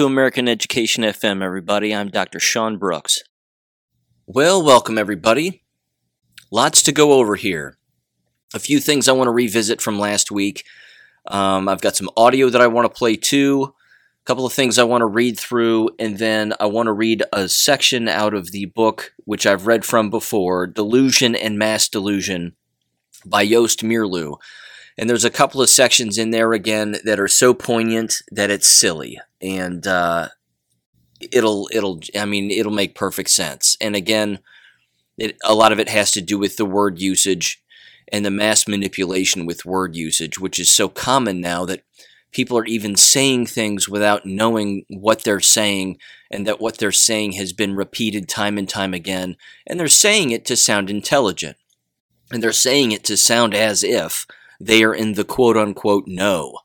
to American Education FM, everybody. I'm Dr. Sean Brooks. Well, welcome, everybody. Lots to go over here. A few things I want to revisit from last week. Um, I've got some audio that I want to play too, a couple of things I want to read through, and then I want to read a section out of the book which I've read from before Delusion and Mass Delusion by Joost Meerloo. And there's a couple of sections in there again that are so poignant that it's silly, and uh, it'll it'll I mean it'll make perfect sense. And again, it, a lot of it has to do with the word usage and the mass manipulation with word usage, which is so common now that people are even saying things without knowing what they're saying and that what they're saying has been repeated time and time again, and they're saying it to sound intelligent. And they're saying it to sound as if they are in the quote unquote know.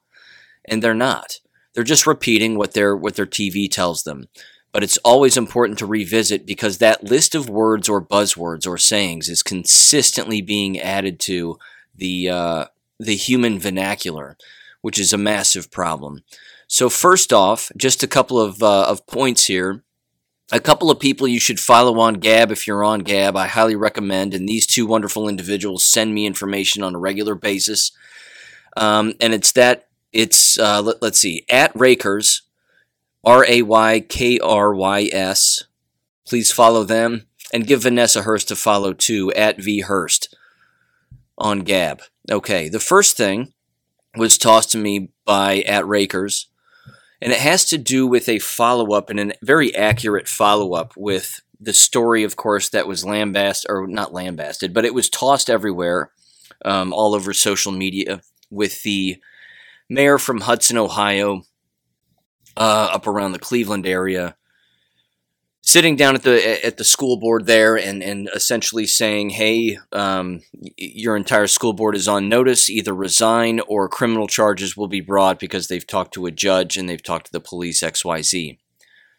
And they're not. They're just repeating what their what their TV tells them. But it's always important to revisit because that list of words or buzzwords or sayings is consistently being added to the uh, the human vernacular, which is a massive problem. So first off, just a couple of uh, of points here a couple of people you should follow on Gab if you're on Gab. I highly recommend. And these two wonderful individuals send me information on a regular basis. Um, and it's that, it's, uh, let, us see, at Raykrys, R A Y K R Y S. Please follow them. And give Vanessa Hurst to follow too, at V Hurst on Gab. Okay, the first thing was tossed to me by at Raykrys, and it has to do with a follow up and a very accurate follow up with the story, of course, that was lambasted, or not lambasted, but it was tossed everywhere, um, all over social media, with the mayor from Hudson, Ohio, uh, up around the Cleveland area, sitting down at the at the school board there and and essentially saying, "Hey, um, your entire school board is on notice. Either resign or criminal charges will be brought because they've talked to a judge and they've talked to the police X Y Z."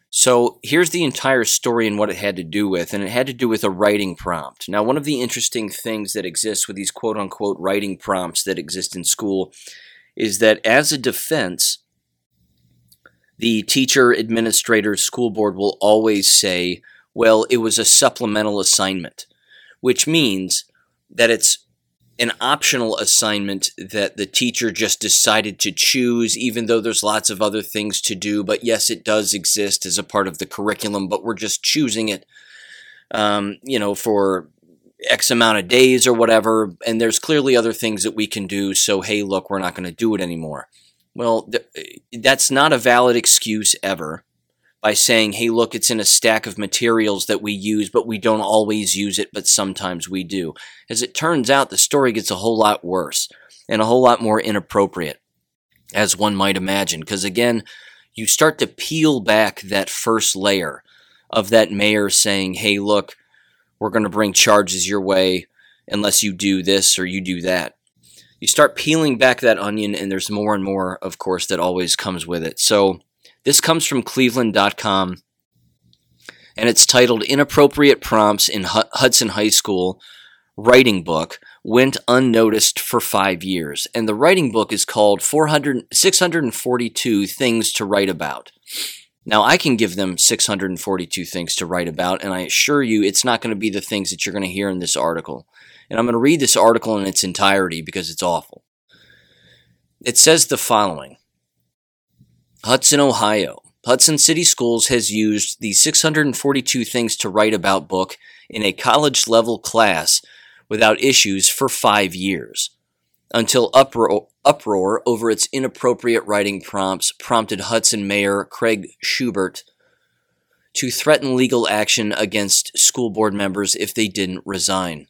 So here's the entire story and what it had to do with, and it had to do with a writing prompt. Now, one of the interesting things that exists with these quote unquote writing prompts that exist in school is that as a defense, the teacher, administrator, school board will always say, well, it was a supplemental assignment, which means that it's an optional assignment that the teacher just decided to choose, even though there's lots of other things to do. But yes, it does exist as a part of the curriculum, but we're just choosing it, um, you know, for X amount of days or whatever. And there's clearly other things that we can do. So, hey, look, we're not going to do it anymore. Well, th- eh, that's not a valid excuse ever by saying, hey, look, it's in a stack of materials that we use, but we don't always use it, but sometimes we do. As it turns out, the story gets a whole lot worse and a whole lot more inappropriate, as one might imagine. Because again, you start to peel back that first layer of that mayor saying, hey, look, we're going to bring charges your way unless you do this or you do that you start peeling back that onion, and there's more and more, of course, that always comes with it. So this comes from cleveland.com, and it's titled Inappropriate Prompts in Hudson High School Writing Book Went Unnoticed for Five Years. And the writing book is called 400, 642 Things to Write About. Now, I can give them 642 things to write about, and I assure you it's not going to be the things that you're going to hear in this article. And I'm going to read this article in its entirety because it's awful. It says the following Hudson, Ohio. Hudson City Schools has used the 642 Things to Write About book in a college level class without issues for five years. Until uproar, uproar over its inappropriate writing prompts prompted Hudson Mayor Craig Shubert to threaten legal action against school board members if they didn't resign.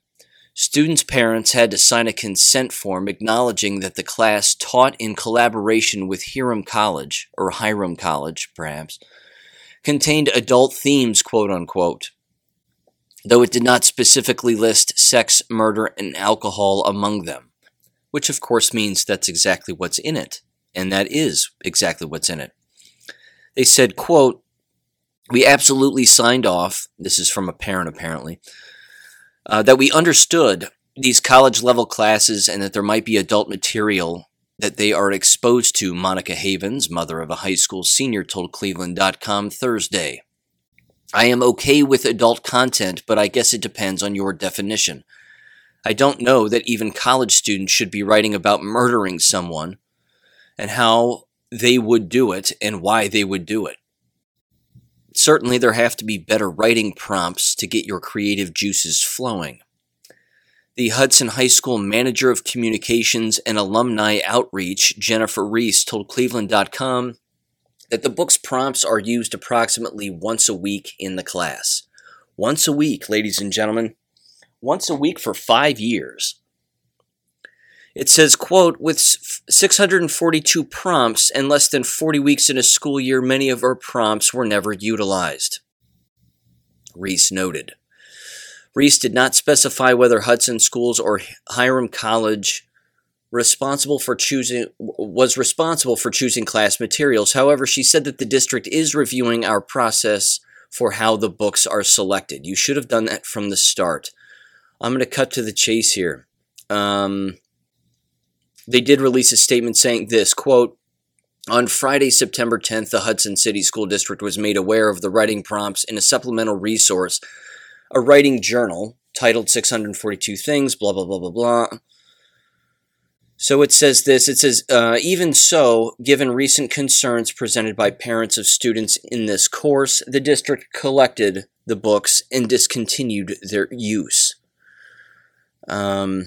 Students' parents had to sign a consent form acknowledging that the class taught in collaboration with Hiram College, or Hiram College, perhaps, contained adult themes, quote unquote, though it did not specifically list sex, murder, and alcohol among them, which of course means that's exactly what's in it, and that is exactly what's in it. They said, quote, we absolutely signed off, this is from a parent apparently, uh, that we understood these college level classes and that there might be adult material that they are exposed to, Monica Havens, mother of a high school senior, told Cleveland.com Thursday. I am okay with adult content, but I guess it depends on your definition. I don't know that even college students should be writing about murdering someone and how they would do it and why they would do it. Certainly, there have to be better writing prompts to get your creative juices flowing. The Hudson High School Manager of Communications and Alumni Outreach, Jennifer Reese, told Cleveland.com that the book's prompts are used approximately once a week in the class. Once a week, ladies and gentlemen. Once a week for five years. It says, quote, with 642 prompts and less than 40 weeks in a school year, many of our prompts were never utilized. Reese noted. Reese did not specify whether Hudson Schools or Hiram College responsible for choosing was responsible for choosing class materials. However, she said that the district is reviewing our process for how the books are selected. You should have done that from the start. I'm going to cut to the chase here. Um, they did release a statement saying this quote on Friday, September 10th, the Hudson City School District was made aware of the writing prompts in a supplemental resource, a writing journal titled 642 Things, blah, blah, blah, blah, blah. So it says this it says, uh, even so, given recent concerns presented by parents of students in this course, the district collected the books and discontinued their use. Um,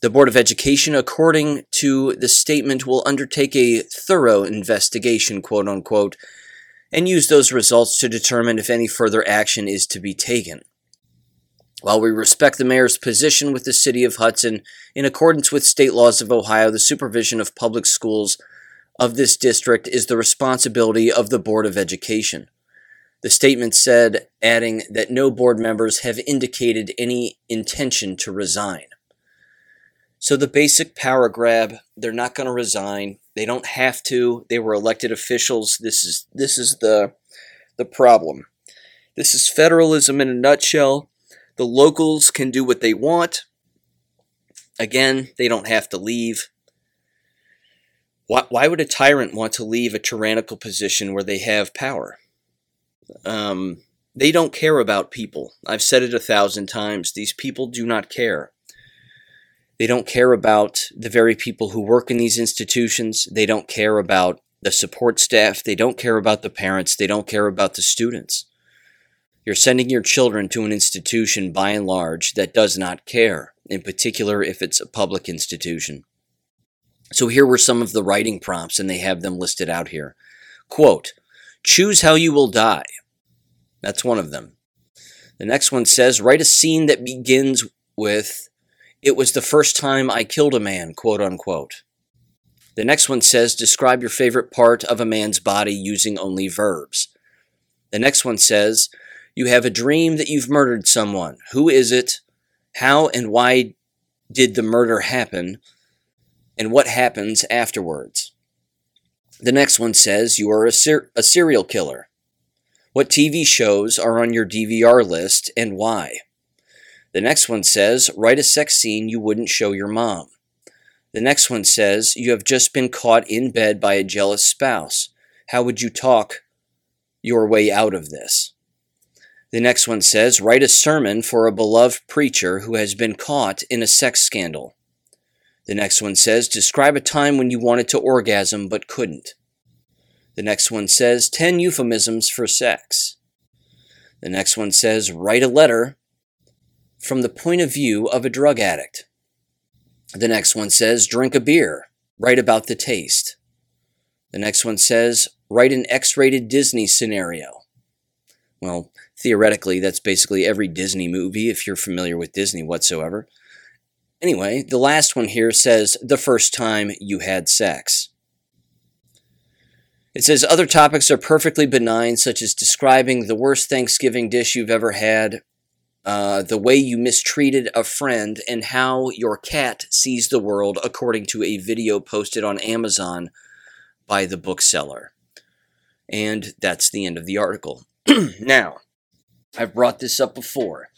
the Board of Education, according to the statement, will undertake a thorough investigation, quote unquote, and use those results to determine if any further action is to be taken. While we respect the mayor's position with the city of Hudson, in accordance with state laws of Ohio, the supervision of public schools of this district is the responsibility of the Board of Education. The statement said, adding that no board members have indicated any intention to resign. So the basic power grab, they're not going to resign. They don't have to. They were elected officials. This is this is the the problem. This is federalism in a nutshell. The locals can do what they want. Again, they don't have to leave. Why, why would a tyrant want to leave a tyrannical position where they have power? Um, they don't care about people. I've said it a thousand times. These people do not care. They don't care about the very people who work in these institutions. They don't care about the support staff. They don't care about the parents. They don't care about the students. You're sending your children to an institution by and large that does not care, in particular if it's a public institution. So here were some of the writing prompts, and they have them listed out here. Quote, choose how you will die. That's one of them. The next one says, write a scene that begins with, it was the first time I killed a man, quote unquote. The next one says, Describe your favorite part of a man's body using only verbs. The next one says, You have a dream that you've murdered someone. Who is it? How and why did the murder happen? And what happens afterwards? The next one says, You are a, ser- a serial killer. What TV shows are on your DVR list and why? The next one says, write a sex scene you wouldn't show your mom. The next one says, you have just been caught in bed by a jealous spouse. How would you talk your way out of this? The next one says, write a sermon for a beloved preacher who has been caught in a sex scandal. The next one says, describe a time when you wanted to orgasm but couldn't. The next one says, 10 euphemisms for sex. The next one says, write a letter from the point of view of a drug addict. The next one says, drink a beer, write about the taste. The next one says, write an X rated Disney scenario. Well, theoretically, that's basically every Disney movie if you're familiar with Disney whatsoever. Anyway, the last one here says, the first time you had sex. It says other topics are perfectly benign, such as describing the worst Thanksgiving dish you've ever had, uh, the way you mistreated a friend, and how your cat sees the world, according to a video posted on Amazon by the bookseller. And that's the end of the article. now, I've brought this up before.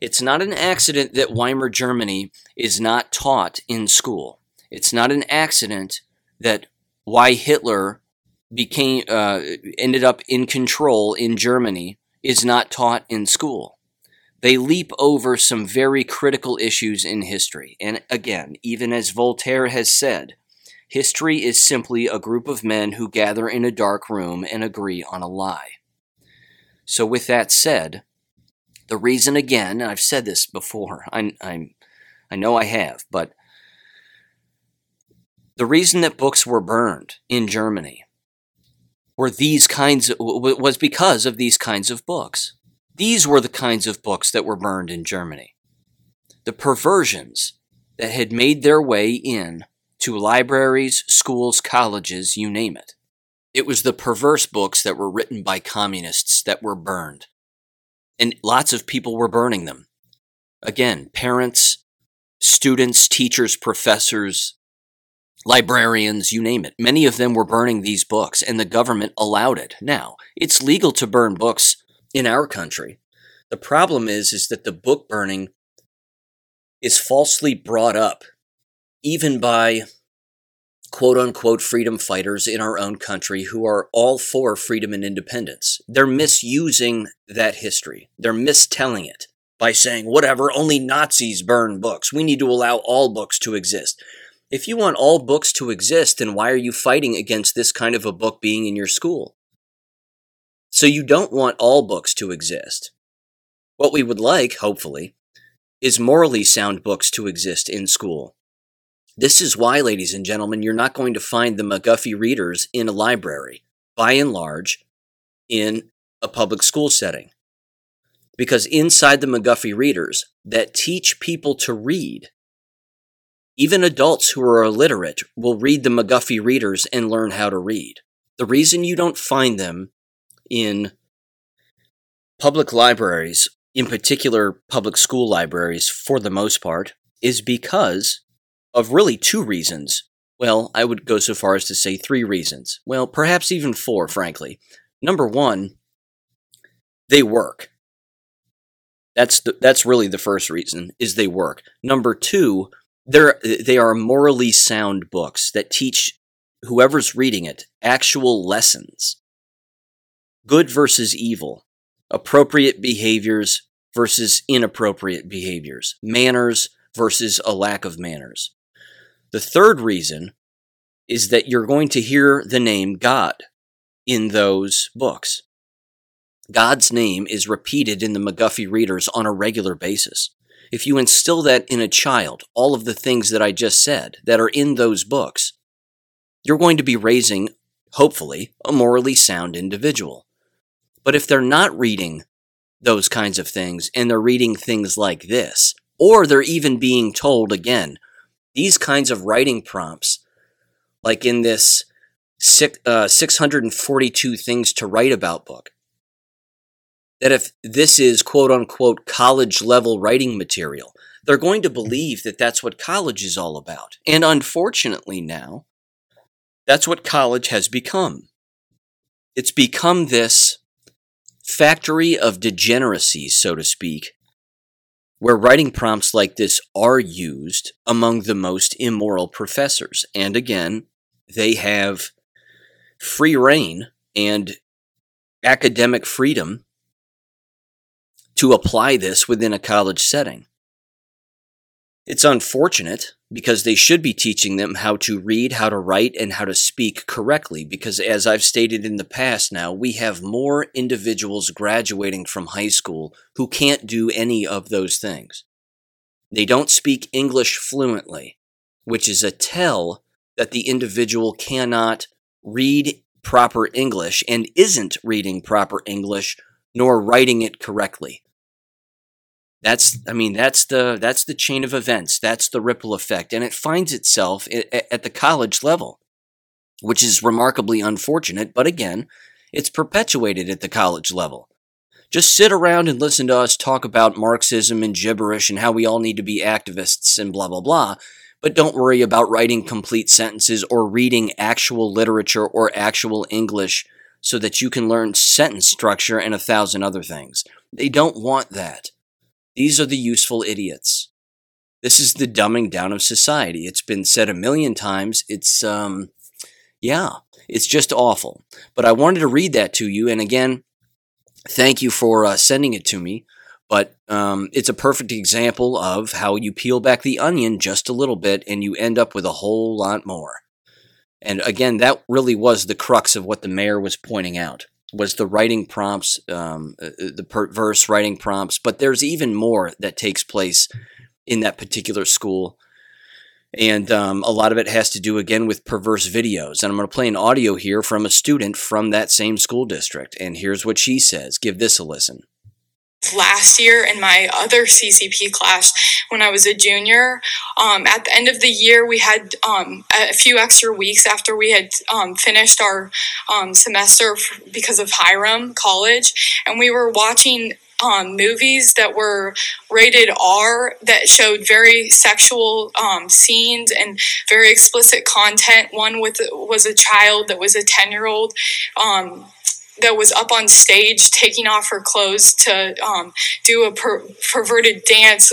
It's not an accident that Weimar Germany is not taught in school. It's not an accident that why Hitler became uh, ended up in control in Germany is not taught in school. They leap over some very critical issues in history. And again, even as Voltaire has said, history is simply a group of men who gather in a dark room and agree on a lie. So, with that said, the reason again, and I've said this before, I, I'm, I know I have, but the reason that books were burned in Germany were these kinds of, was because of these kinds of books. These were the kinds of books that were burned in Germany. The perversions that had made their way in to libraries, schools, colleges, you name it. It was the perverse books that were written by communists that were burned. And lots of people were burning them. Again, parents, students, teachers, professors, librarians, you name it. Many of them were burning these books, and the government allowed it. Now, it's legal to burn books in our country. The problem is, is that the book burning is falsely brought up, even by quote unquote freedom fighters in our own country who are all for freedom and independence. They're misusing that history. They're mistelling it by saying, whatever, only Nazis burn books. We need to allow all books to exist. If you want all books to exist, then why are you fighting against this kind of a book being in your school? So you don't want all books to exist. What we would like, hopefully, is morally sound books to exist in school. This is why, ladies and gentlemen, you're not going to find the McGuffey readers in a library, by and large, in a public school setting. Because inside the McGuffey readers that teach people to read even adults who are illiterate will read the McGuffey readers and learn how to read. The reason you don't find them in public libraries, in particular public school libraries for the most part, is because of really two reasons. Well, I would go so far as to say three reasons. Well, perhaps even four, frankly. Number one, they work. That's the, that's really the first reason is they work. Number two, they're, they are morally sound books that teach whoever's reading it actual lessons. Good versus evil, appropriate behaviors versus inappropriate behaviors, manners versus a lack of manners. The third reason is that you're going to hear the name God in those books. God's name is repeated in the McGuffey readers on a regular basis if you instill that in a child, all of the things that I just said that are in those books, you're going to be raising, hopefully, a morally sound individual. But if they're not reading those kinds of things and they're reading things like this, or they're even being told again, these kinds of writing prompts, like in this six, uh, 642 Things to Write About book, that if this is quote unquote college level writing material, they're going to believe that that's what college is all about. And unfortunately, now, that's what college has become. It's become this factory of degeneracy, so to speak, where writing prompts like this are used among the most immoral professors. And again, they have free reign and academic freedom to apply this within a college setting. It's unfortunate because they should be teaching them how to read, how to write, and how to speak correctly. Because, as I've stated in the past now, we have more individuals graduating from high school who can't do any of those things. They don't speak English fluently, which is a tell that the individual cannot read proper English and isn't reading proper English nor writing it correctly. That's, I mean, that's the that's the chain of events. That's the ripple effect, and it finds itself at the college level, which is remarkably unfortunate. But again, it's perpetuated at the college level. Just sit around and listen to us talk about Marxism and gibberish and how we all need to be activists and blah blah blah. But don't worry about writing complete sentences or reading actual literature or actual English so that you can learn sentence structure and a thousand other things. They don't want that. These are the useful idiots. This is the dumbing down of society. It's been said a million times. It's, um, yeah, it's just awful. But I wanted to read that to you. And again, thank you for uh, sending it to me. But um, it's a perfect example of how you peel back the onion just a little bit and you end up with a whole lot more. And again, that really was the crux of what the mayor was pointing out was the writing prompts, um, uh, uh, the perverse writing prompts. But there's even more that takes place in that particular school. And um, a lot of it has to do again with perverse videos. And I'm going to play an audio here from a student from that same school district. And here's what she says. Give this a listen last year in my other CCP class when I was a junior. Um, at the end of the year, we had um, a few extra weeks after we had um, finished our um, semester because of Hiram College, and we were watching um, movies that were rated R that showed very sexual um, scenes and very explicit content. One with was a child that was a ten year old. That was up on stage taking off her clothes to um, do a per- perverted dance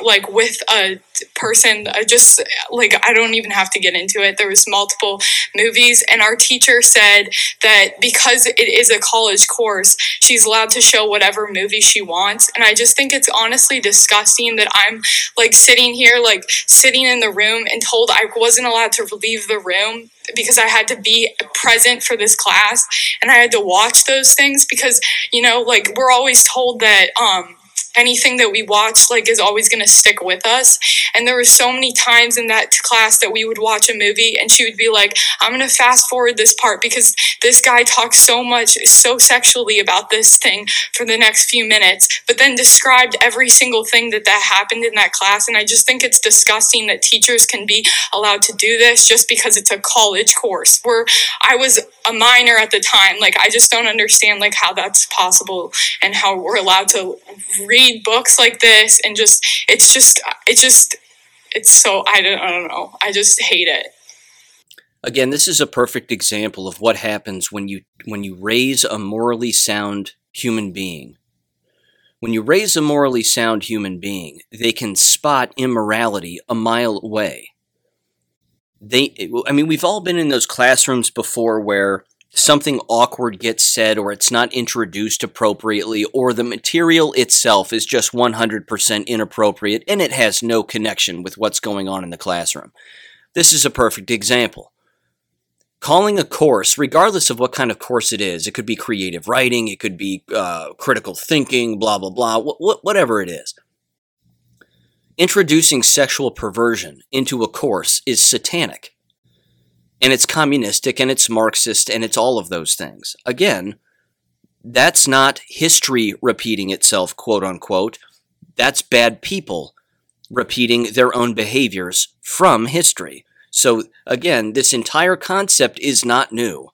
like with a person. Uh, just like i don't even have to get into it. There was multiple movies and our teacher said that because it is a college course she's allowed to show whatever movie she wants. And i just think it's honestly disgusting that i'm like sitting here like sitting in the room and told i wasn't allowed to leave the room because I had to be present for this class and I had to watch those things because you know like we're always told that um anything that we watch like is always going to stick with us. And there were so many times in that class that we would watch a movie and she would be like i'm going to fast forward this part because this guy talks so much so sexually about this thing for the next few minutes but then described every single thing that that happened in that class. And i just think it's disgusting that teachers can be allowed to do this just because it's a college course. Where i was a minor at the time. Like i just don't understand like how that's possible and how we're allowed to read read books like this and just it's just it just it's so I don't I don't know. I just hate it. Again, this is a perfect example of what happens when you when you raise a morally sound human being. When you raise a morally sound human being, they can spot immorality a mile away. They I mean, we've all been in those classrooms before where something awkward gets said or it's not introduced appropriately or the material itself is just 100% inappropriate and it has no connection with what's going on in the classroom. This is a perfect example. Calling a course, regardless of what kind of course it is, it could be creative writing, it could be uh, critical thinking, blah, blah, blah, wh- wh- whatever it is. Introducing sexual perversion into a course is satanic and it's communistic and it's Marxist and it's all of those things. Again, that's not history repeating itself, quote unquote. That's bad people repeating their own behaviors from history. So, again, this entire concept is not new.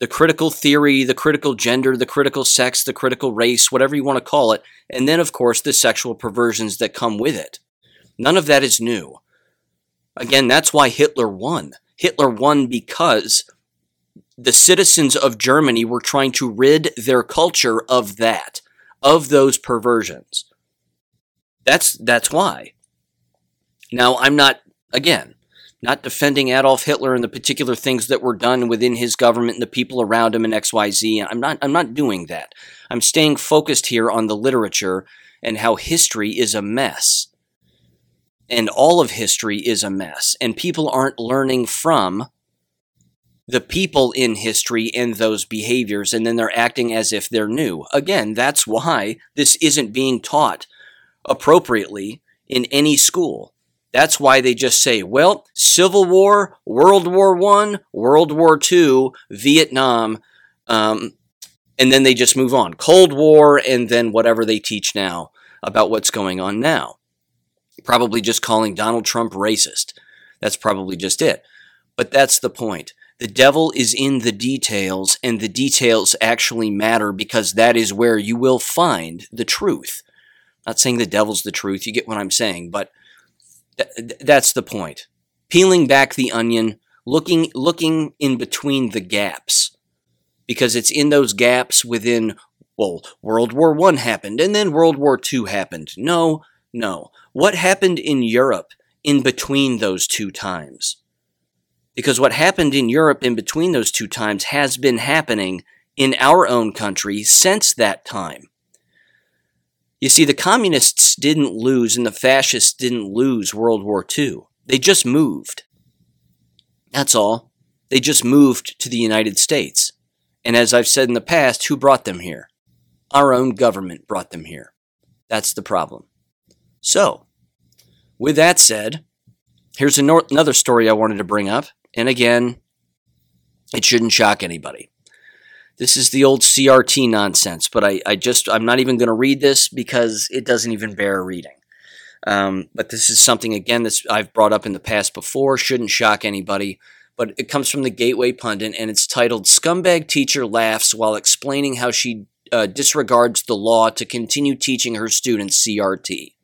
The critical theory, the critical gender, the critical sex, the critical race, whatever you want to call it, and then, of course, the sexual perversions that come with it. None of that is new. Again, that's why Hitler won. Hitler won because the citizens of Germany were trying to rid their culture of that, of those perversions. That's that's why. Now, I'm not again not defending Adolf Hitler and the particular things that were done within his government and the people around him and XYZ. I'm not I'm not doing that. I'm staying focused here on the literature and how history is a mess and all of history is a mess, and people aren't learning from the people in history and those behaviors, and then they're acting as if they're new. Again, that's why this isn't being taught appropriately in any school. That's why they just say, well, Civil War, World War One, World War Two, Vietnam, um, and then they just move on. Cold War, and then whatever they teach now about what's going on now probably just calling Donald Trump racist. That's probably just it. But that's the point. The devil is in the details, and the details actually matter because that is where you will find the truth. I'm not saying the devil's the truth, you get what I'm saying, but th- that's the point. Peeling back the onion, looking looking in between the gaps. Because it's in those gaps within well, World War One happened and then World War Two happened. No, No. What happened in Europe in between those two times? Because what happened in Europe in between those two times has been happening in our own country since that time. You see, the communists didn't lose and the fascists didn't lose World War II. They just moved. That's all. They just moved to the United States. And as I've said in the past, who brought them here? Our own government brought them here. That's the problem. So, with that said, here's another story I wanted to bring up. And again, it shouldn't shock anybody. This is the old CRT nonsense, but I, I just, I'm not even going to read this because it doesn't even bear reading. Um, but this is something, again, that I've brought up in the past before, shouldn't shock anybody. But it comes from the Gateway Pundit, and it's titled Scumbag Teacher Laughs While Explaining How She uh, Disregards the Law to Continue Teaching Her Students CRT.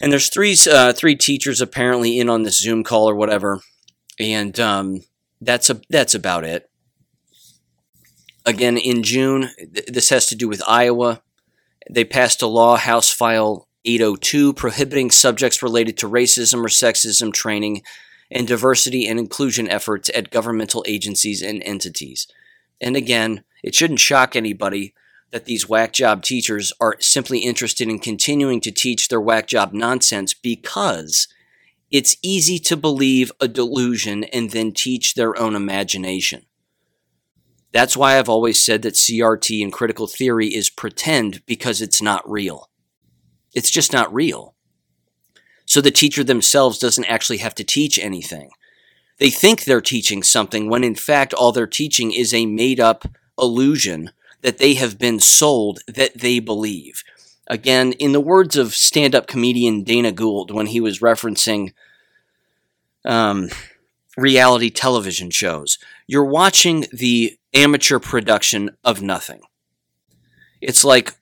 And there's three, uh, three teachers apparently in on this Zoom call or whatever and um, that's a that's about it. Again, in June, th- this has to do with Iowa. They passed a law, House File 802, prohibiting subjects related to racism or sexism training and diversity and inclusion efforts at governmental agencies and entities. And again, it shouldn't shock anybody that these whack job teachers are simply interested in continuing to teach their whack job nonsense because it's easy to believe a delusion and then teach their own imagination. That's why I've always said that CRT and critical theory is pretend because it's not real. It's just not real. So the teacher themselves doesn't actually have to teach anything. They think they're teaching something when in fact all they're teaching is a made up illusion that they have been sold that they believe. Again, in the words of stand up comedian Dana Gould when he was referencing um, reality television shows, you're watching the amateur production of nothing. It's like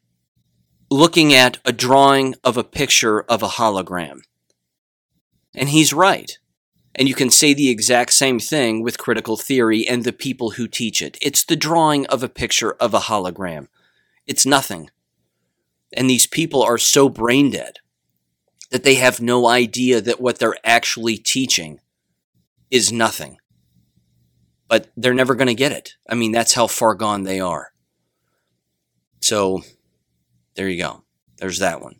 looking at a drawing of a picture of a hologram. And he's right. And you can say the exact same thing with critical theory and the people who teach it. It's the drawing of a picture of a hologram. It's nothing. And these people are so brain dead that they have no idea that what they're actually teaching is nothing. But they're never going to get it. I mean, that's how far gone they are. So there you go. There's that one.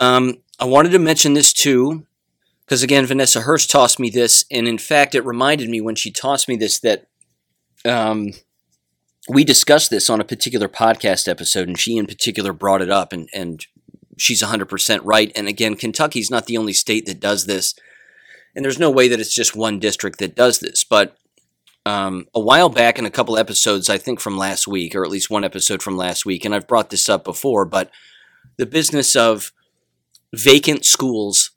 Um, I wanted to mention this too, because again, Vanessa Hurst tossed me this, and in fact, it reminded me when she tossed me this that um, we discussed this on a particular podcast episode, and she in particular brought it up, and, and she's 100% right. And again, Kentucky's not the only state that does this. And there's no way that it's just one district that does this. But um, a while back in a couple episodes, I think from last week, or at least one episode from last week, and I've brought this up before, but the business of vacant schools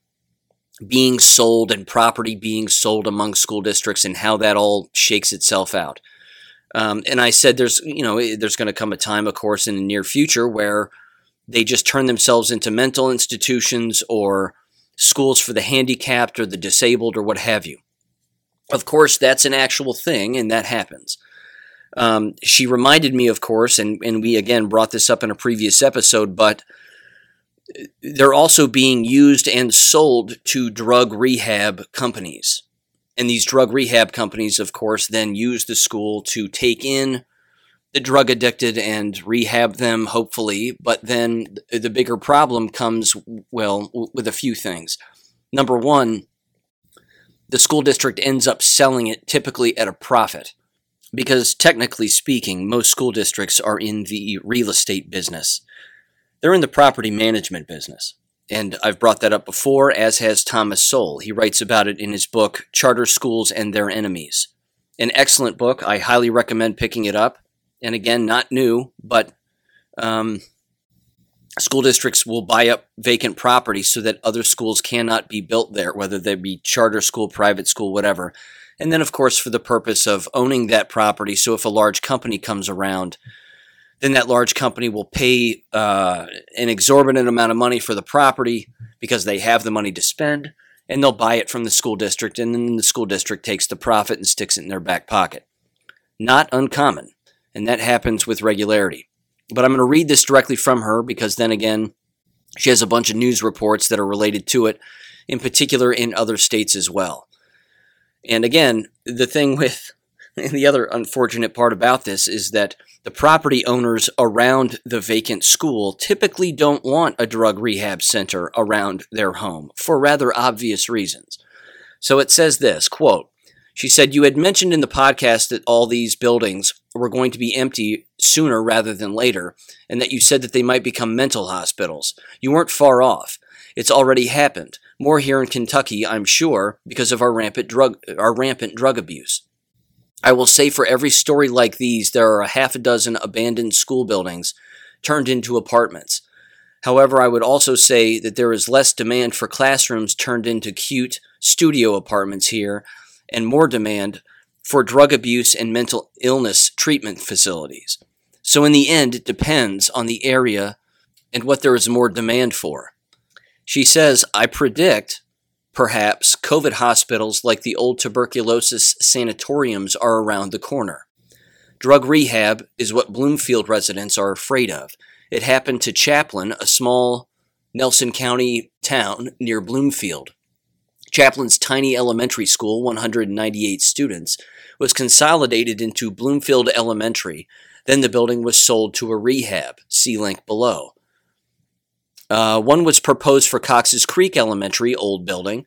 being sold and property being sold among school districts and how that all shakes itself out. Um, and I said there's you know there's going to come a time, of course, in the near future where they just turn themselves into mental institutions or schools for the handicapped or the disabled or what have you. Of course, that's an actual thing, and that happens. Um, she reminded me, of course, and, and we again brought this up in a previous episode, but they're also being used and sold to drug rehab companies. And these drug rehab companies, of course, then use the school to take in the drug addicted and rehab them, hopefully. But then the bigger problem comes, well, with a few things. Number one, the school district ends up selling it typically at a profit. Because technically speaking, most school districts are in the real estate business. They're in the property management business. And I've brought that up before, as has Thomas Sowell. He writes about it in his book, Charter Schools and Their Enemies. An excellent book. I highly recommend picking it up. And again, not new, but um, school districts will buy up vacant property so that other schools cannot be built there, whether they be charter school, private school, whatever. And then, of course, for the purpose of owning that property. So if a large company comes around, then that large company will pay uh, an exorbitant amount of money for the property because they have the money to spend, and they'll buy it from the school district, and then the school district takes the profit and sticks it in their back pocket. Not uncommon, and that happens with regularity. But I'm going to read this directly from her because then again, She has a bunch of news reports that are related to it, in particular in other states as well. And again, the thing with the other unfortunate part about this is that the property owners around the vacant school typically don't want a drug rehab center around their home for rather obvious reasons. So it says this quote, she said, You had mentioned in the podcast that all these buildings were going to be empty sooner rather than later, and that you said that they might become mental hospitals. You weren't far off. It's already happened. More here in Kentucky, I'm sure, because of our rampant drug, our rampant drug abuse. I will say for every story like these, there are a half a dozen abandoned school buildings turned into apartments. However, I would also say that there is less demand for classrooms turned into cute studio apartments here and more demand for drug abuse and mental illness treatment facilities. So, in the end, it depends on the area and what there is more demand for. She says, I predict, perhaps, COVID hospitals like the old tuberculosis sanatoriums are around the corner. Drug rehab is what Bloomfield residents are afraid of. It happened to Chaplin, a small Nelson County town near Bloomfield. Chaplin's tiny elementary school, 198 students, was consolidated into Bloomfield Elementary. Then the building was sold to a rehab, see link below. Uh, one was proposed for Cox's Creek Elementary, old building,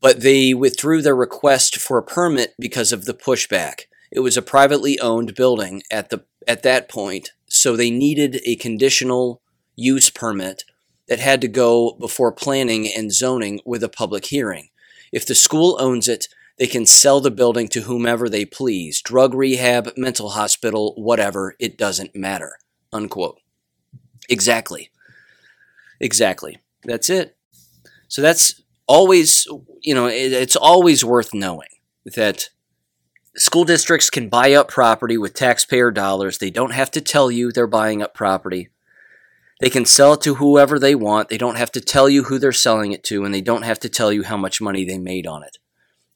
but they withdrew their request for a permit because of the pushback. It was a privately owned building at the at that point, so they needed a conditional use permit that had to go before planning and zoning with a public hearing. If the school owns it, they can sell the building to whomever they please drug rehab, mental hospital, whatever, it doesn't matter. Unquote. Exactly. Exactly. That's it. So that's always, you know, it's always worth knowing that school districts can buy up property with taxpayer dollars. They don't have to tell you they're buying up property. They can sell it to whoever they want. They don't have to tell you who they're selling it to, and they don't have to tell you how much money they made on it.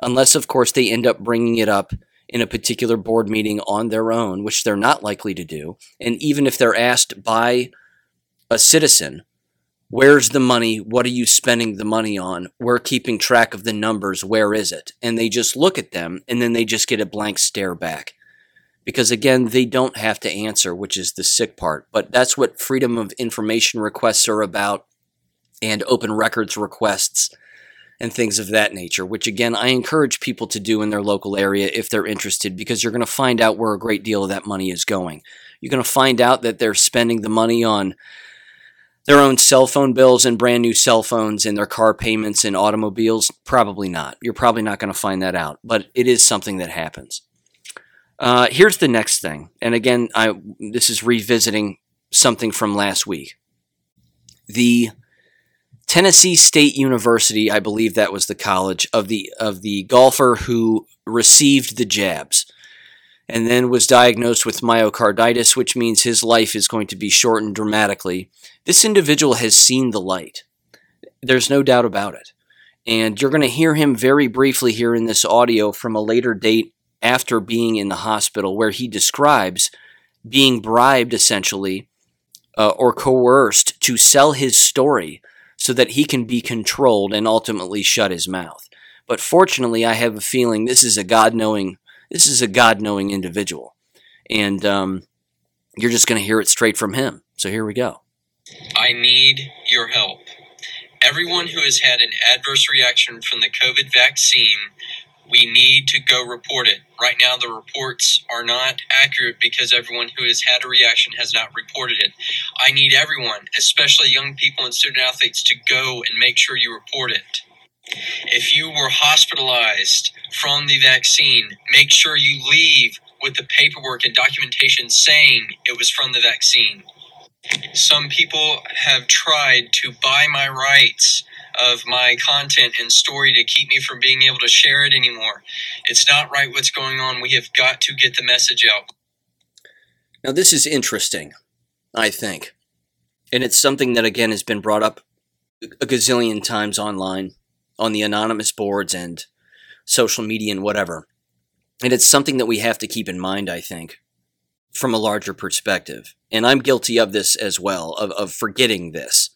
Unless, of course, they end up bringing it up in a particular board meeting on their own, which they're not likely to do. And even if they're asked by a citizen, where's the money? What are you spending the money on? We're keeping track of the numbers. Where is it? And they just look at them and then they just get a blank stare back because again, they don't have to answer, which is the sick part. But that's what freedom of information requests are about and open records requests and things of that nature, which again, I encourage people to do in their local area if they're interested, because you're going to find out where a great deal of that money is going. You're going to find out that they're spending the money on their own cell phone bills and brand new cell phones and their car payments and automobiles. Probably not. You're probably not going to find that out, but it is something that happens. Uh, here's the next thing, and again, I this is revisiting something from last week. The Tennessee State University, I believe that was the college of the of the golfer who received the jabs and then was diagnosed with myocarditis, which means his life is going to be shortened dramatically. This individual has seen the light. There's no doubt about it. And you're going to hear him very briefly here in this audio from a later date after being in the hospital, where he describes being bribed essentially uh, or coerced to sell his story so that he can be controlled and ultimately shut his mouth. But fortunately, I have a feeling this is a God knowing this is a God knowing individual, and um, you're just going to hear it straight from him. So here we go. I need your help. Everyone who has had an adverse reaction from the COVID vaccine we need to go report it. Right now, the reports are not accurate because everyone who has had a reaction has not reported it. I need everyone, especially young people and student athletes, to go and make sure you report it. If you were hospitalized from the vaccine, make sure you leave with the paperwork and documentation saying it was from the vaccine. Some people have tried to buy my rights of my content and story to keep me from being able to share it anymore. It's not right what's going on. We have got to get the message out. Now, this is interesting, I think. And it's something that, again, has been brought up a gazillion times online on the anonymous boards and social media and whatever. And it's something that we have to keep in mind, I think, from a larger perspective. And I'm guilty of this as well, of, of forgetting this.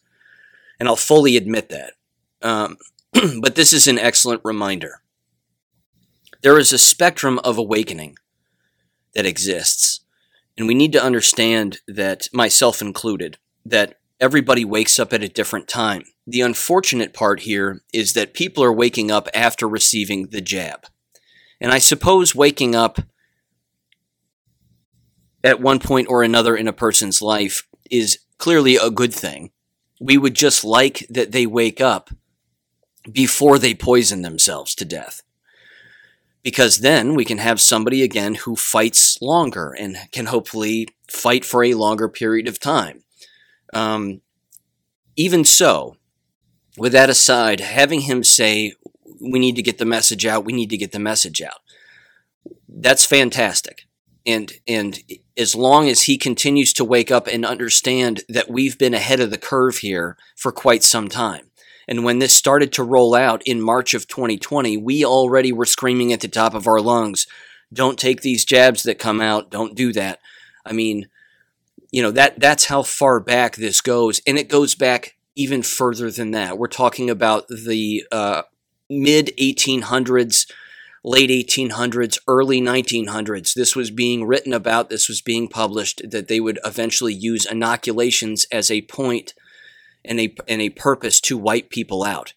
And I'll fully admit that. Um, but this is an excellent reminder. There is a spectrum of awakening that exists. And we need to understand that, myself included, that everybody wakes up at a different time. The unfortunate part here is that people are waking up after receiving the jab. And I suppose waking up at one point or another in a person's life is clearly a good thing. We would just like that they wake up before they poison themselves to death. Because then we can have somebody again who fights longer and can hopefully fight for a longer period of time. Um, even so, with that aside, having him say, we need to get the message out, we need to get the message out, that's fantastic. And, and as long as he continues to wake up and understand that we've been ahead of the curve here for quite some time. And when this started to roll out in March of 2020, we already were screaming at the top of our lungs, don't take these jabs that come out, don't do that. I mean, you know, that that's how far back this goes and it goes back even further than that. We're talking about the uh, mid 1800s, late 1800s, early 1900s. This was being written about, this was being published, that they would eventually use inoculations as a point and a, and a purpose to wipe people out.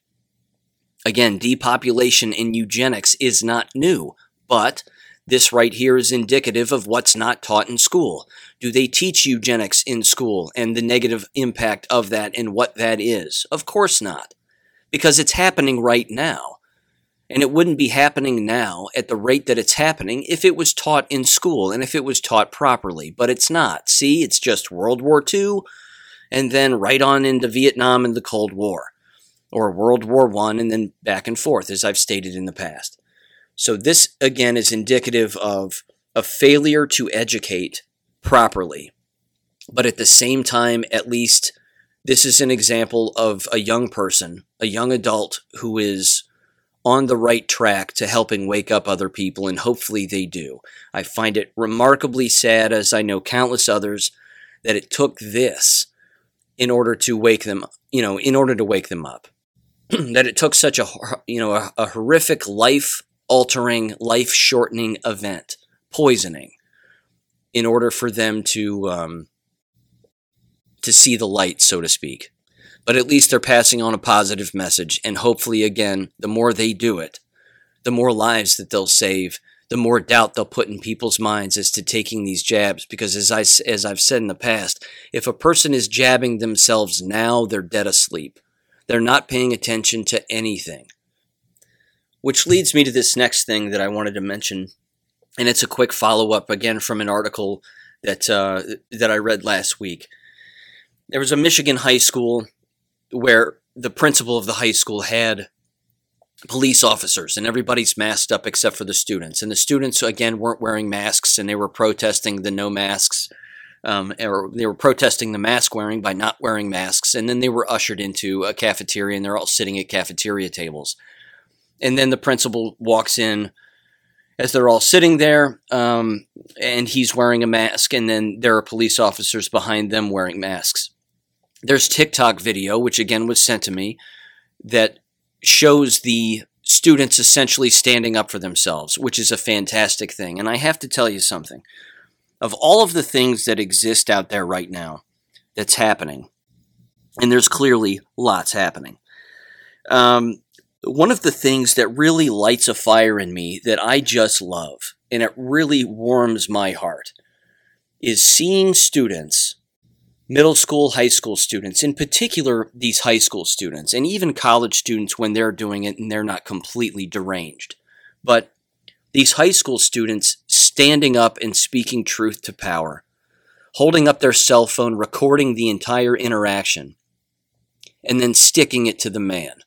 Again, depopulation and eugenics is not new, but this right here is indicative of what's not taught in school. Do they teach eugenics in school and the negative impact of that and what that is? Of course not, because it's happening right now. And it wouldn't be happening now at the rate that it's happening if it was taught in school and if it was taught properly. But it's not. See, it's just World War II and then right on into Vietnam and the Cold War, or World War I and then back and forth, as I've stated in the past. So this again is indicative of a failure to educate properly. But at the same time, at least this is an example of a young person, a young adult who is on the right track to helping wake up other people, and hopefully they do. I find it remarkably sad, as I know countless others, that it took this in order to wake them, you know, in order to wake them up. that it took such a, you know, a, a horrific life altering, life shortening event, poisoning, in order for them to um, to see the light, so to speak. But at least they're passing on a positive message, and hopefully, again, the more they do it, the more lives that they'll save, the more doubt they'll put in people's minds as to taking these jabs. Because as I as I've said in the past, if a person is jabbing themselves now, they're dead asleep. They're not paying attention to anything. Which leads me to this next thing that I wanted to mention, and it's a quick follow up again from an article that uh, that I read last week. There was a Michigan high school where the principal of the high school had police officers and everybody's masked up except for the students. And the students again weren't wearing masks and they were protesting the no masks um, or they were protesting the mask wearing by not wearing masks. And then they were ushered into a cafeteria and they're all sitting at cafeteria tables and then the principal walks in as they're all sitting there, um, and he's wearing a mask, and then there are police officers behind them wearing masks. There's TikTok video, which again was sent to me, that shows the students essentially standing up for themselves, which is a fantastic thing. And I have to tell you something. Of all of the things that exist out there right now that's happening, and there's clearly lots happening, um, one of the things that really lights a fire in me that I just love, and it really warms my heart, is seeing students, middle school, high school students, in particular these high school students, and even college students when they're doing it and they're not completely deranged. But these high school students standing up and speaking truth to power, holding up their cell phone, recording the entire interaction, and then sticking it to the man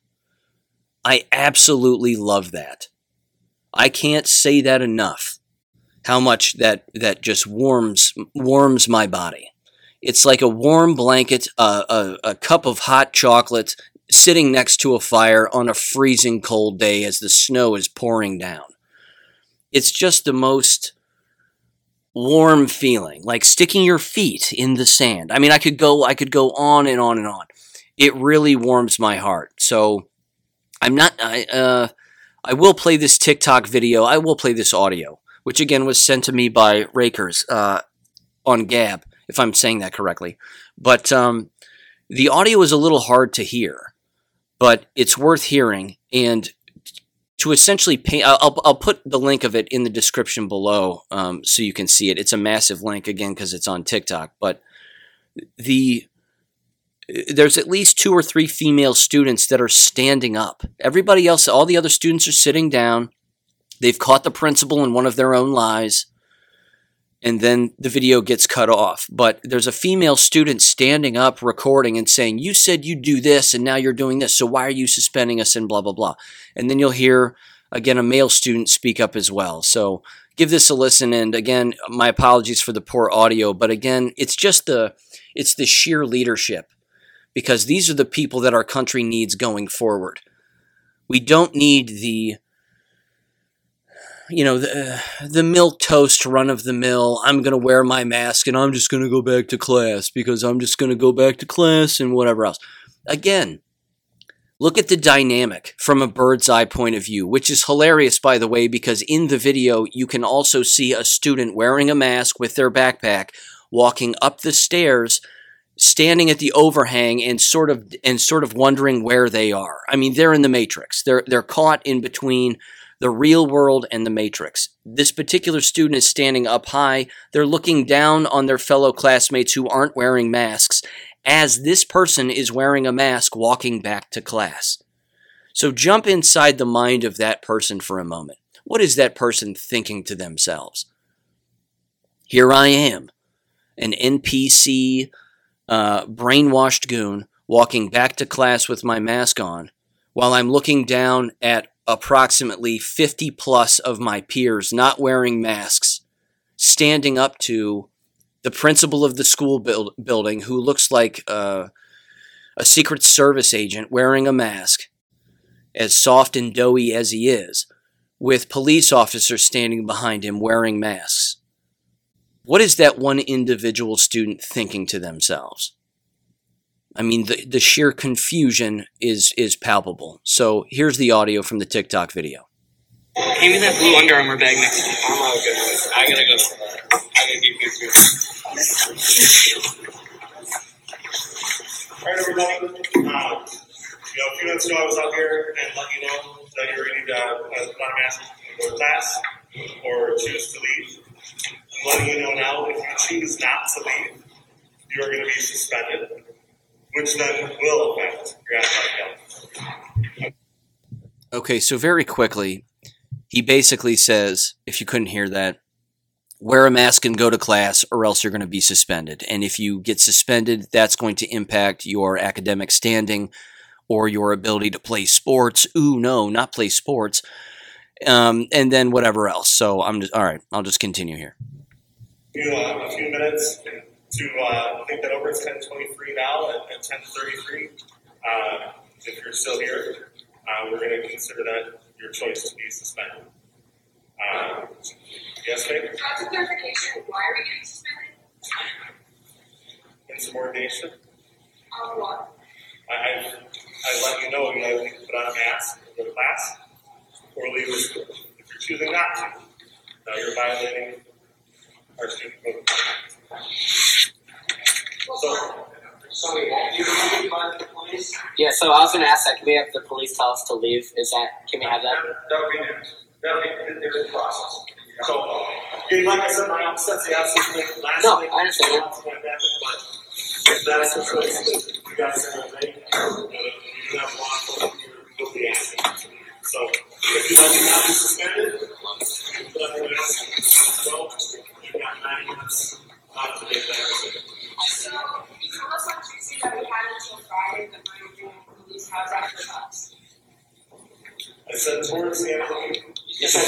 I absolutely love that. I can't say that enough. How much that that just warms warms my body. It's like a warm blanket, a, a cup of hot chocolate sitting next to a fire on a freezing cold day as the snow is pouring down. It's just the most warm feeling, like sticking your feet in the sand. I mean, I could go I could go on and on and on. It really warms my heart. So I'm not I uh I will play this TikTok video. I will play this audio, which again was sent to me by Raykrys uh, on Gab, if I'm saying that correctly. But um, the audio is a little hard to hear, but it's worth hearing. And to essentially paint, I'll, I'll put the link of it in the description below um, so you can see it. It's a massive link again because it's on TikTok. But the there's at least two or three female students that are standing up. Everybody else, all the other students are sitting down. They've caught the principal in one of their own lies and then the video gets cut off. But there's a female student standing up, recording, and saying, You said you'd do this, and now you're doing this, so why are you suspending us? And blah, blah, blah. And then you'll hear, again, a male student speak up as well. So give this a listen. And again, my apologies for the poor audio, but again, it's just the. It's the sheer leadership because these are the people that our country needs going forward. We don't need the you know, the, the milk toast run of the mill. I'm going to wear my mask and I'm just going to go back to class because I'm just going to go back to class and whatever else. Again, look at the dynamic from a bird's eye point of view, which is hilarious, by the way, because in the video, you can also see a student wearing a mask with their backpack walking up the stairs standing at the overhang and sort of and sort of wondering where they are. I mean, they're in the matrix. They're they're caught in between the real world and the matrix. This particular student is standing up high. They're looking down on their fellow classmates who aren't wearing masks as this person is wearing a mask walking back to class. So jump inside the mind of that person for a moment. What is that person thinking to themselves? Here I am, an NPC uh, brainwashed goon walking back to class with my mask on while I'm looking down at approximately 50 plus of my peers not wearing masks, standing up to the principal of the school build, building who looks like uh, a Secret Service agent wearing a mask, as soft and doughy as he is, with police officers standing behind him wearing masks. What is that one individual student thinking to themselves? I mean, the, the sheer confusion is is palpable. So here's the audio from the TikTok video. Hand me that blue Under Armour bag next to me. I'm all good. I gotta go. I gotta get good too. All right, everybody. Um, you know, a few minutes ago, I was out here and let you know that you're ready to uh, put on a mask and go to class or choose to leave. Letting you know now, if you choose not to leave, you are going to be suspended which then will affect your athletic health. Okay, so very quickly, he basically says, if you couldn't hear that, wear a mask and go to class, or else you're going to be suspended. And if you get suspended, that's going to impact your academic standing or your ability to play sports. Ooh, no, not play sports. Um, and then whatever else. So I'm just all right. I'll just continue here. You have a few minutes to uh, think that over. It's 1023 now at, at 1033. Uh, if you're still here, uh, we're going to consider that your choice to be suspended. Uh, yes, ma'am? A clarification, why are we getting suspended? Insubordination. On what? I, I, I let you know you either need to put on a mask and go to class or leave the school. If you're choosing not to, now you're violating our student code. Yeah, so I was going to ask that. Can we have the police tell us to leave? Is that, can we have that? That would be next. That would be the process. So, and like I said, my sense, the last No, week, I understand. lots went back, but if that's the choice that you guys are going to make, you uh, you have law enforcement, you'll be asking. So, if you like to not be suspended, you let me know. Go. You've nine told us on Tuesday that we had until Friday, but we're doing police house after us. I said towards. Yes, I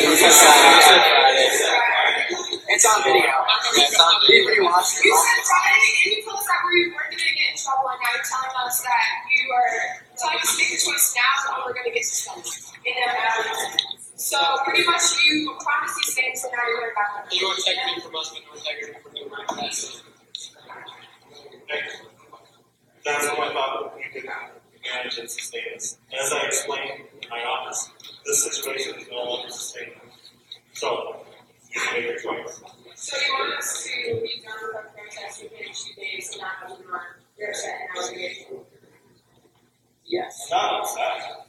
it's on video. It's on video. You said Friday, and you told us that we weren't going to get in trouble, and now you're telling us that you are telling us to make a choice now, and we're going to get suspended. It never happened. So, pretty much, you promise these sustain, so now you're going back. You don't take me from us, but you take me from your classes. That's how I thought we could manage and sustain this. As I explained in my office, this situation is no longer sustainable. So, you can make your choice. So you want us to be done with our protest within two days and not have more your set and obligation? Yes. Not upset. What do you mean?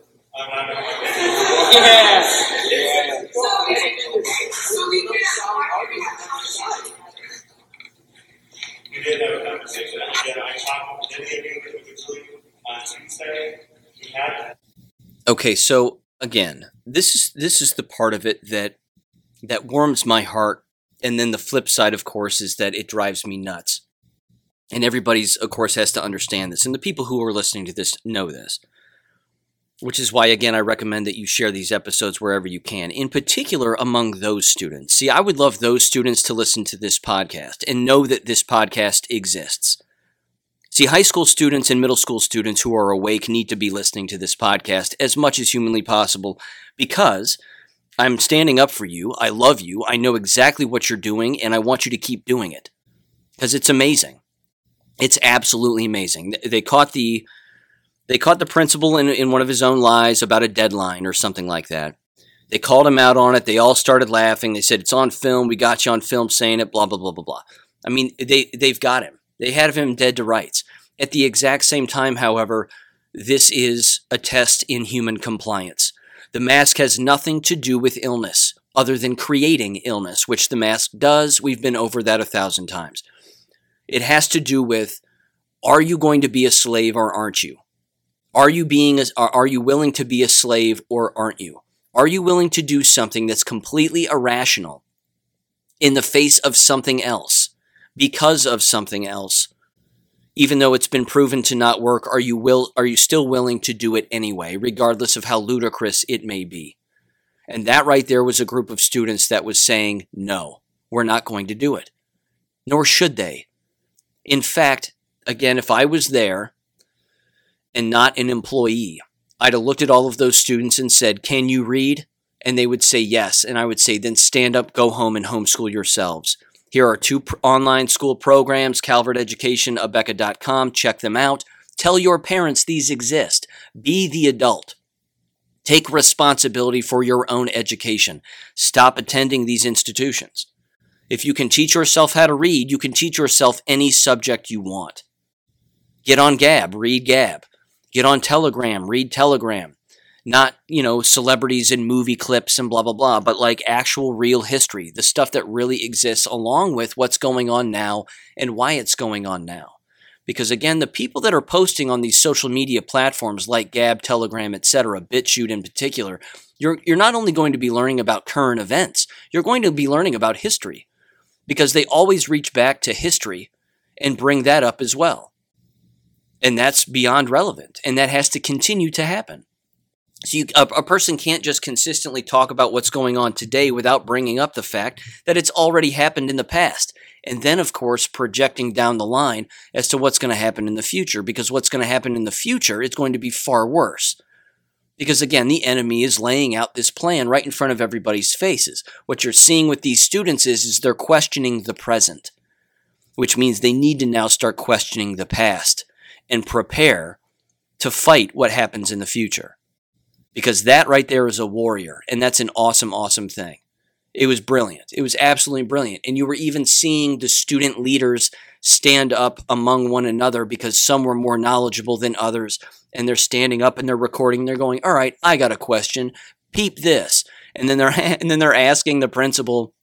Yes. Okay, so again, this is this is the part of it that that warms my heart, and then the flip side, of course, is that it drives me nuts. And everybody's, of course, has to understand this, and the people who are listening to this know this. Which is why, again, I recommend that you share these episodes wherever you can, in particular among those students. See, I would love those students to listen to this podcast and know that this podcast exists. See, high school students and middle school students who are awake need to be listening to this podcast as much as humanly possible because I'm standing up for you. I love you. I know exactly what you're doing, and I want you to keep doing it because it's amazing. It's absolutely amazing. They caught the they caught the principal in, in one of his own lies about a deadline or something like that. They called him out on it. They all started laughing. They said, It's on film. We got you on film saying it, blah, blah, blah, blah, blah. I mean, they, they've got him. They had him dead to rights. At the exact same time, however, this is a test in human compliance. The mask has nothing to do with illness other than creating illness, which the mask does. We've been over that a thousand times. It has to do with are you going to be a slave or aren't you? Are you being a, are you willing to be a slave or aren't you? Are you willing to do something that's completely irrational in the face of something else because of something else? Even though it's been proven to not work, are you will are you still willing to do it anyway, regardless of how ludicrous it may be? And that right there was a group of students that was saying, "No, we're not going to do it." Nor should they. In fact, again, if I was there and not an employee, I'd have looked at all of those students and said, Can you read? And they would say yes. And I would say, Then stand up, go home, and homeschool yourselves. Here are two pr- online school programs Calvert Education, Abeka.com. Check them out. Tell your parents these exist. Be the adult. Take responsibility for your own education. Stop attending these institutions. If you can teach yourself how to read, you can teach yourself any subject you want. Get on Gab, read Gab. Get on Telegram, read Telegram. Not, you know, celebrities and movie clips and blah, blah, blah, but like actual real history, the stuff that really exists along with what's going on now and why it's going on now. Because again, the people that are posting on these social media platforms like Gab, Telegram, etc., BitChute in particular, you're, you're not only going to be learning about current events, you're going to be learning about history because they always reach back to history and bring that up as well. And that's beyond relevant, and that has to continue to happen. So you, a, a person can't just consistently talk about what's going on today without bringing up the fact that it's already happened in the past. And then, of course, projecting down the line as to what's going to happen in the future, because what's going to happen in the future is going to be far worse. Because again, the enemy is laying out this plan right in front of everybody's faces. What you're seeing with these students is, is they're questioning the present, which means they need to now start questioning the past and prepare to fight what happens in the future. Because that right there is a warrior, and that's an awesome, awesome thing. It was brilliant. It was absolutely brilliant. And you were even seeing the student leaders stand up among one another because some were more knowledgeable than others. And they're standing up and they're recording. They're going, all right, I got a question. Peep this. And then they're, and then they're asking the principal,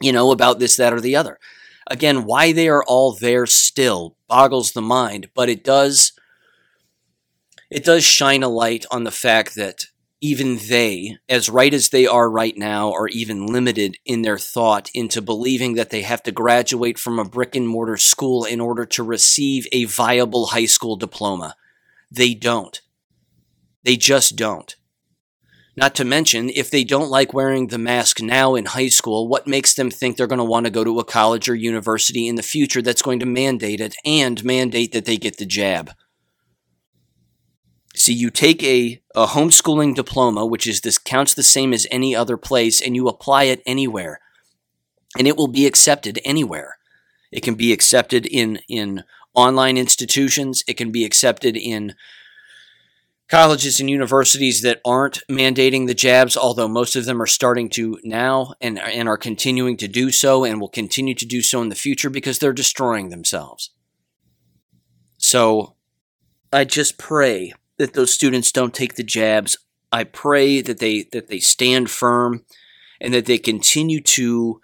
you know, about this, that, or the other. Again, why they are all there still boggles the mind, but it does, it does shine a light on the fact that even they, as right as they are right now, are even limited in their thought into believing that they have to graduate from a brick and mortar school in order to receive a viable high school diploma. They don't. They just don't. Not to mention, if they don't like wearing the mask now in high school, what makes them think they're going to want to go to a college or university in the future that's going to mandate it and mandate that they get the jab? See, you take a, a homeschooling diploma, which is this counts the same as any other place, and you apply it anywhere. And it will be accepted anywhere. It can be accepted in, in online institutions, it can be accepted in colleges and universities that aren't mandating the jabs, although most of them are starting to now and, and are continuing to do so and will continue to do so in the future because they're destroying themselves. So I just pray that those students don't take the jabs. I pray that they that they stand firm and that they continue to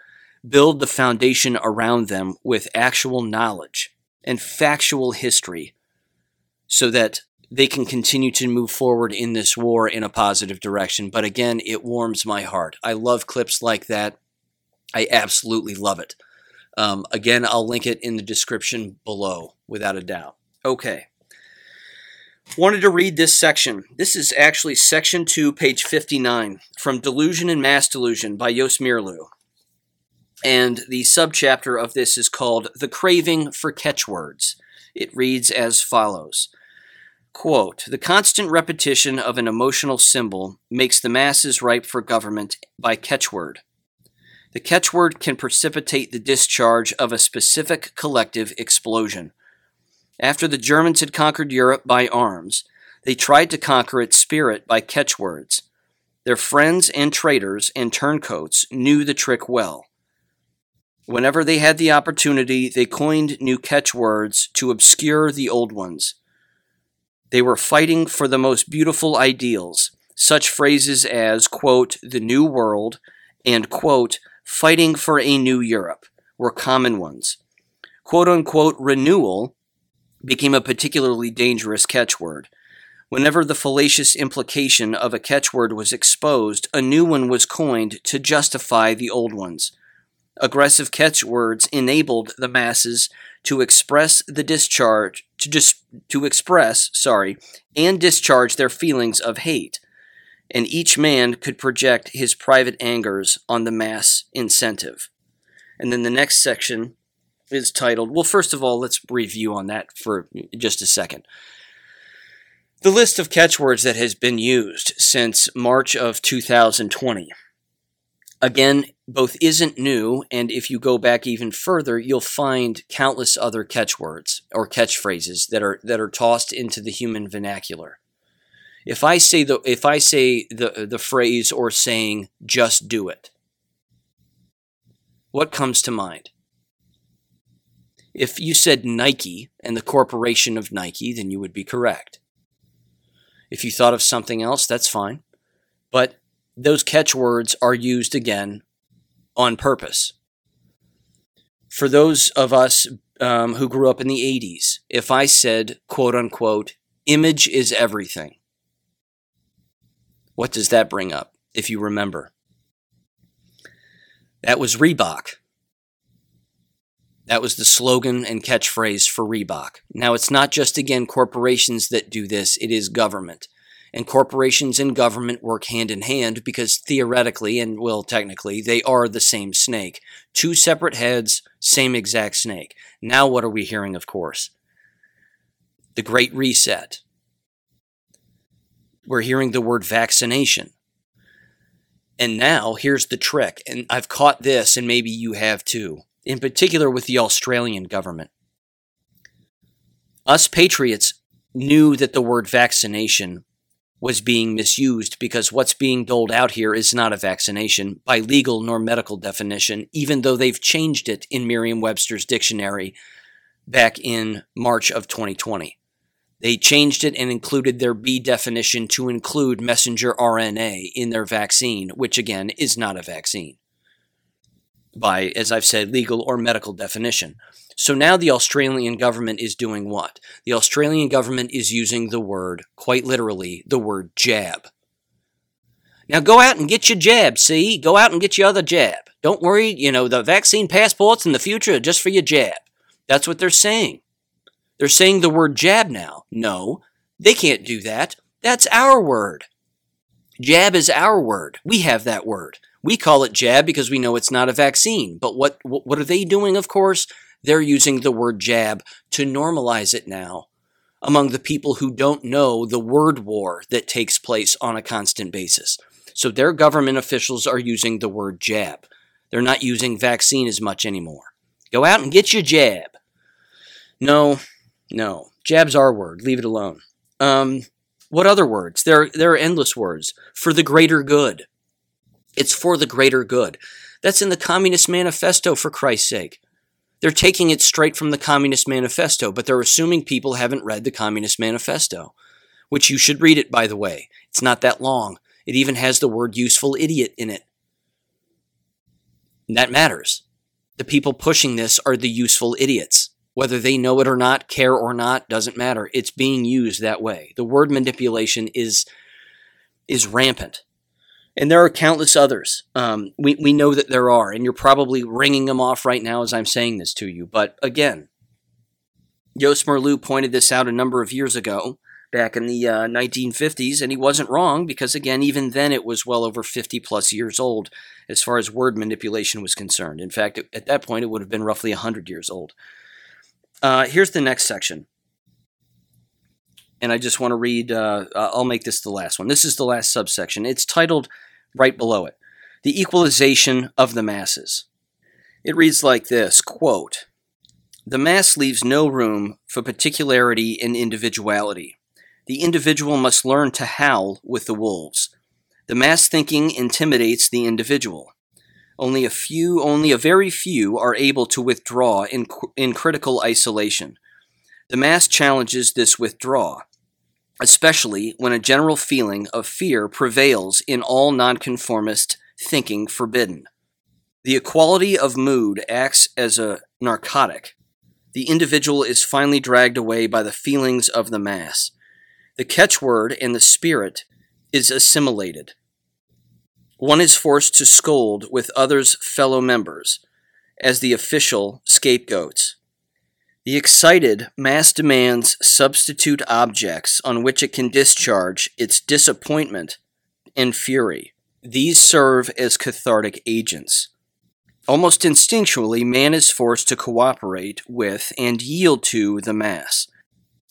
build the foundation around them with actual knowledge and factual history so that they can continue to move forward in this war in a positive direction. But again, it warms my heart. I love clips like that. I absolutely love it. Um, again, I'll link it in the description below without a doubt. Okay wanted to read this section. This is actually section 2, page 59, from Delusion and Mass Delusion by Jos Meerloo. And the subchapter of this is called The Craving for Catchwords. It reads as follows Quote, The constant repetition of an emotional symbol makes the masses ripe for government by catchword. The catchword can precipitate the discharge of a specific collective explosion after the Germans had conquered Europe by arms, they tried to conquer its spirit by catchwords. Their friends and traitors and turncoats knew the trick well. Whenever they had the opportunity, they coined new catchwords to obscure the old ones. They were fighting for the most beautiful ideals. Such phrases as, quote, the new world and, quote, fighting for a new Europe were common ones. Quote unquote renewal became a particularly dangerous catchword. Whenever the fallacious implication of a catchword was exposed, a new one was coined to justify the old ones. Aggressive catchwords enabled the masses to express the discharge to dis, to express, sorry, and discharge their feelings of hate, and each man could project his private angers on the mass incentive. And then the next section is titled. Well, first of all, let's review on that for just a second. The list of catchwords that has been used since March of 2020. Again, both isn't new, and if you go back even further, you'll find countless other catchwords or catchphrases that are that are tossed into the human vernacular. If I say the if I say the the phrase or saying just do it, what comes to mind? If you said Nike and the corporation of Nike, then you would be correct. If you thought of something else, that's fine. But those catchwords are used again on purpose. For those of us um, who grew up in the 80s, if I said, quote unquote, image is everything, what does that bring up, if you remember? That was Reebok. That was the slogan and catchphrase for Reebok. Now, it's not just, again, corporations that do this, it is government. And corporations and government work hand in hand because theoretically, and well, technically, they are the same snake. Two separate heads, same exact snake. Now, what are we hearing, of course? The Great Reset. We're hearing the word vaccination. And now, here's the trick, and I've caught this, and maybe you have too in particular with the Australian government. Us patriots knew that the word vaccination was being misused because what's being doled out here is not a vaccination by legal nor medical definition, even though they've changed it in Merriam Webster's dictionary back in March of 2020. They changed it and included their B definition to include messenger RNA in their vaccine, which again is not a vaccine by, as I've said, legal or medical definition. So now the Australian government is doing what? The Australian government is using the word, quite literally, the word jab. Now go out and get your jab, see? Go out and get your other jab. Don't worry, you know, the vaccine passports in the future are just for your jab. That's what they're saying. They're saying the word jab now. No, they can't do that. That's our word. Jab is our word. We have that word. We call it jab because we know it's not a vaccine. But what what are they doing? Of course, they're using the word jab to normalize it now among the people who don't know the word war that takes place on a constant basis. So their government officials are using the word jab. They're not using vaccine as much anymore. Go out and get your jab. No, no. Jab's our word. Leave it alone. Um, what other words? There, there are endless words. For the greater good. It's for the greater good. That's in the Communist Manifesto, for Christ's sake. They're taking it straight from the Communist Manifesto, but they're assuming people haven't read the Communist Manifesto, which you should read it, by the way. It's not that long. It even has the word useful idiot in it. And that matters. The people pushing this are the useful idiots. Whether they know it or not, care or not, doesn't matter. It's being used that way. The word manipulation is is rampant. And there are countless others. Um, we, we know that there are, and you're probably ringing them off right now as I'm saying this to you. But again, Jos Meerloo pointed this out a number of years ago, back in the uh, 1950s, and he wasn't wrong because, again, even then it was well over 50 plus years old as far as word manipulation was concerned. In fact, at that point, it would have been roughly 100 years old. Uh, here's the next section. And I just want to read, uh, I'll make this the last one. This is the last subsection. It's titled right below it The Equalization of the Masses. It reads like this quote, The mass leaves no room for particularity and individuality. The individual must learn to howl with the wolves. The mass thinking intimidates the individual. Only a few, only a very few are able to withdraw in, in critical isolation. The mass challenges this withdrawal especially when a general feeling of fear prevails in all nonconformist thinking forbidden. The equality of mood acts as a narcotic. The individual is finally dragged away by the feelings of the mass. The catchword and the spirit is assimilated. One is forced to scold with others' fellow members as the official scapegoats. The excited mass demands substitute objects on which it can discharge its disappointment and fury. These serve as cathartic agents. Almost instinctually, man is forced to cooperate with and yield to the mass.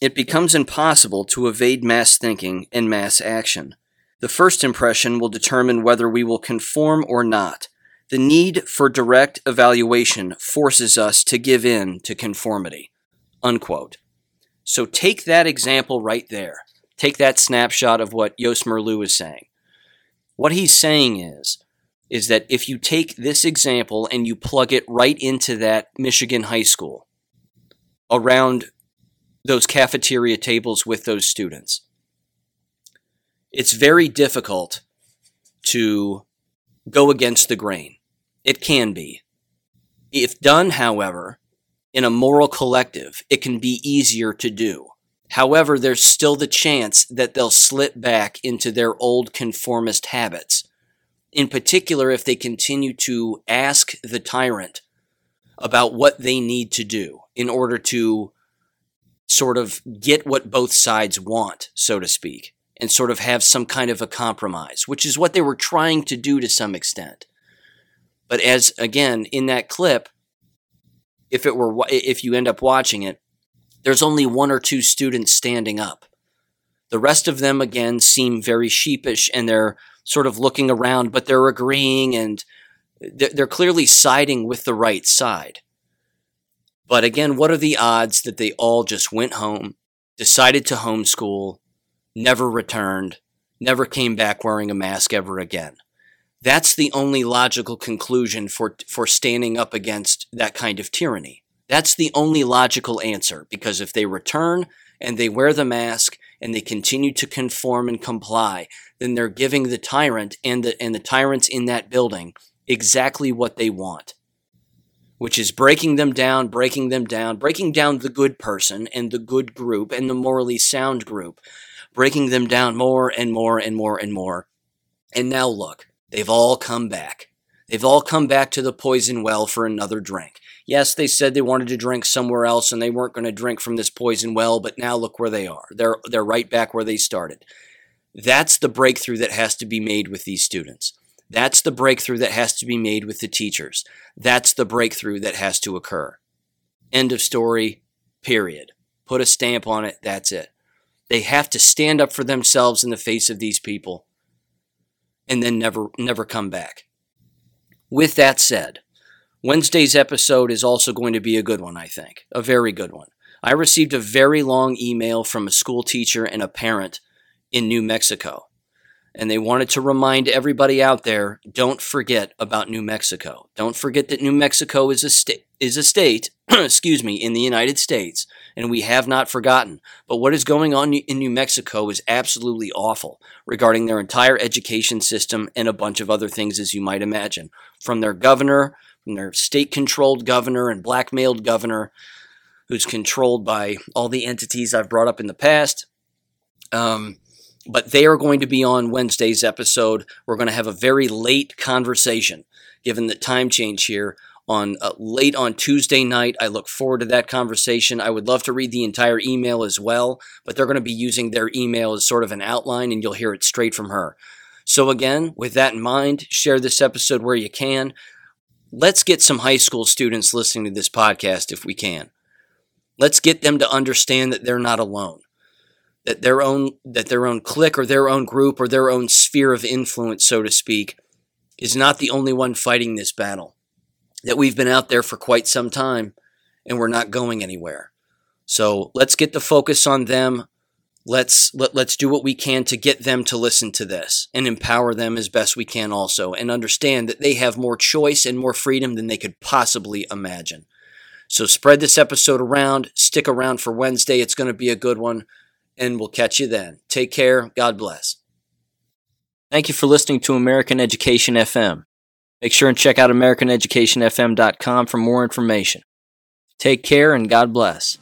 It becomes impossible to evade mass thinking and mass action. The first impression will determine whether we will conform or not. The need for direct evaluation forces us to give in to conformity. Unquote. So take that example right there. Take that snapshot of what Jos Meerloo is saying. What he's saying is, is that if you take this example and you plug it right into that Michigan high school, around those cafeteria tables with those students, it's very difficult to go against the grain. It can be. If done, however, in a moral collective, it can be easier to do. However, there's still the chance that they'll slip back into their old conformist habits. In particular, if they continue to ask the tyrant about what they need to do in order to sort of get what both sides want, so to speak, and sort of have some kind of a compromise, which is what they were trying to do to some extent. But as again in that clip, if it were if you end up watching it, there's only one or two students standing up. The rest of them again seem very sheepish and they're sort of looking around, but they're agreeing and they're clearly siding with the right side. But again, what are the odds that they all just went home, decided to homeschool, never returned, never came back wearing a mask ever again? That's the only logical conclusion for, for standing up against that kind of tyranny. That's the only logical answer because if they return and they wear the mask and they continue to conform and comply, then they're giving the tyrant and the, and the tyrants in that building exactly what they want, which is breaking them down, breaking them down, breaking down the good person and the good group and the morally sound group, breaking them down more and more and more and more And now look, they've all come back. They've all come back to the poison well for another drink. Yes, they said they wanted to drink somewhere else and they weren't going to drink from this poison well, but now look where they are. They're they're right back where they started. That's the breakthrough that has to be made with these students. That's the breakthrough that has to be made with the teachers. That's the breakthrough that has to occur. End of story, period. Put a stamp on it, that's it. They have to stand up for themselves in the face of these people and then never never come back. With that said, Wednesday's episode is also going to be a good one, I think. A very good one. I received a very long email from a school teacher and a parent in New Mexico. And they wanted to remind everybody out there don't forget about New Mexico. Don't forget that New Mexico is a, sta- is a state, excuse me, in the United States, and we have not forgotten. But what is going on in New Mexico is absolutely awful regarding their entire education system and a bunch of other things, as you might imagine. From their governor, from their state controlled governor and blackmailed governor, who's controlled by all the entities I've brought up in the past. Um, but they are going to be on Wednesday's episode. We're going to have a very late conversation, given the time change here. On uh, late on Tuesday night, I look forward to that conversation. I would love to read the entire email as well, but they're going to be using their email as sort of an outline, and you'll hear it straight from her. So, again, with that in mind, share this episode where you can. Let's get some high school students listening to this podcast if we can. Let's get them to understand that they're not alone that their own that their own clique or their own group or their own sphere of influence, so to speak, is not the only one fighting this battle. That we've been out there for quite some time and we're not going anywhere. So let's get the focus on them. Let's let, let's do what we can to get them to listen to this and empower them as best we can also and understand that they have more choice and more freedom than they could possibly imagine. So spread this episode around, stick around for Wednesday. It's going to be a good one and we'll catch you then. Take care. God bless. Thank you for listening to American Education FM. Make sure and check out AmericanEducationFM.com for more information. Take care and God bless.